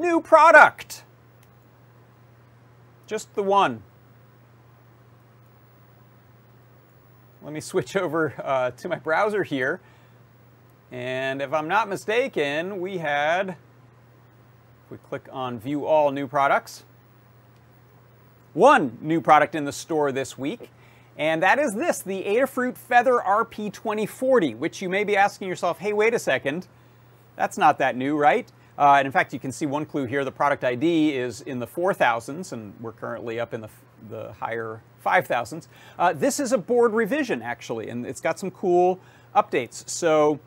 new product. Just the one. Let me switch over uh, to my browser here. And if I'm not mistaken, we had, if we click on View All New Products, one new product in the store this week, and that is this, the Adafruit Feather RP2040, which you may be asking yourself, hey, wait a second, that's not that new, right? Uh, and in fact, you can see one clue here. The product ID is in the 4000s, and we're currently up in the, the higher 5000s. Uh, this is a board revision, actually, and it's got some cool updates. So,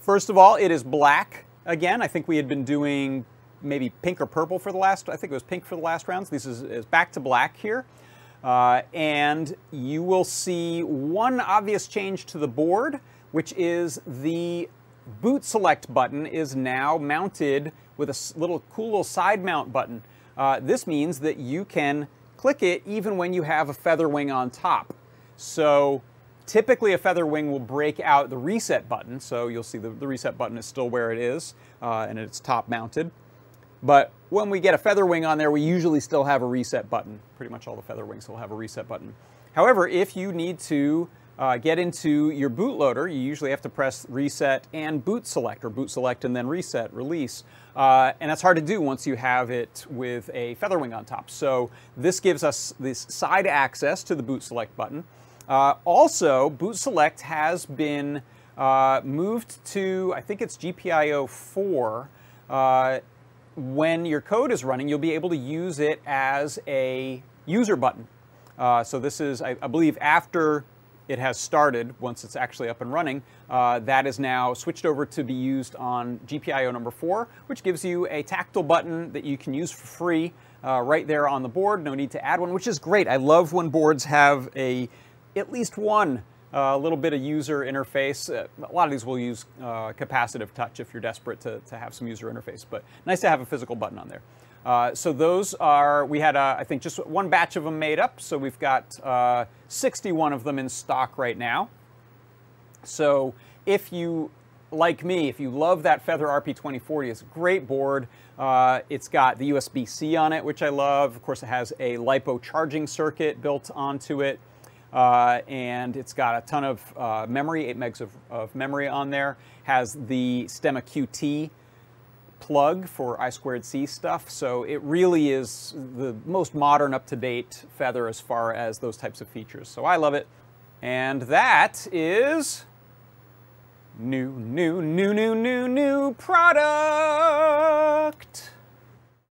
first of all, it is black again. I think we had been doing maybe pink or purple for the last, I think it was pink for the last rounds. This is, is back to black here. Uh, and you will see one obvious change to the board, which is the boot select button is now mounted with a little cool little side mount button. Uh, this means that you can click it even when you have a feather wing on top. So typically a feather wing will break out the reset button. So you'll see the, the reset button is still where it is uh, and it's top mounted. But when we get a feather wing on there, we usually still have a reset button. Pretty much all the feather wings will have a reset button. However, if you need to uh, get into your bootloader, you usually have to press reset and boot select, or boot select and then reset, release. Uh, and that's hard to do once you have it with a feather wing on top. So this gives us this side access to the boot select button. Uh, also, boot select has been uh, moved to, I think it's GPIO 4 uh, when your code is running, you'll be able to use it as a user button. Uh, so this is, I, I, believe, after it has started, once it's actually up and running, uh, that is now switched over to be used on GPIO number four, which gives you a tactile button that you can use for free uh, right there on the board. No need to add one, which is great. I love when boards have a at least one a little bit of user interface. Uh, a lot of these will use uh, capacitive touch if you're desperate to, to have some user interface, but nice to have a physical button on there. Uh, so those are, we had, uh, I think, just one batch of them made up. So we've got uh, 61 of them in stock right now. So if you, like me, if you love that Feather RP2040, it's a great board. Uh, it's got the USB-C on it, which I love. Of course, it has a LiPo charging circuit built onto it. Uh, and it's got a ton of uh, memory, 8 megs of, of, memory on there. Has the Stemma QT plug for I squared C stuff, so it really is the most modern, up-to-date Feather as far as those types of features. So I love it. And that is new, new, new, new, new, new product.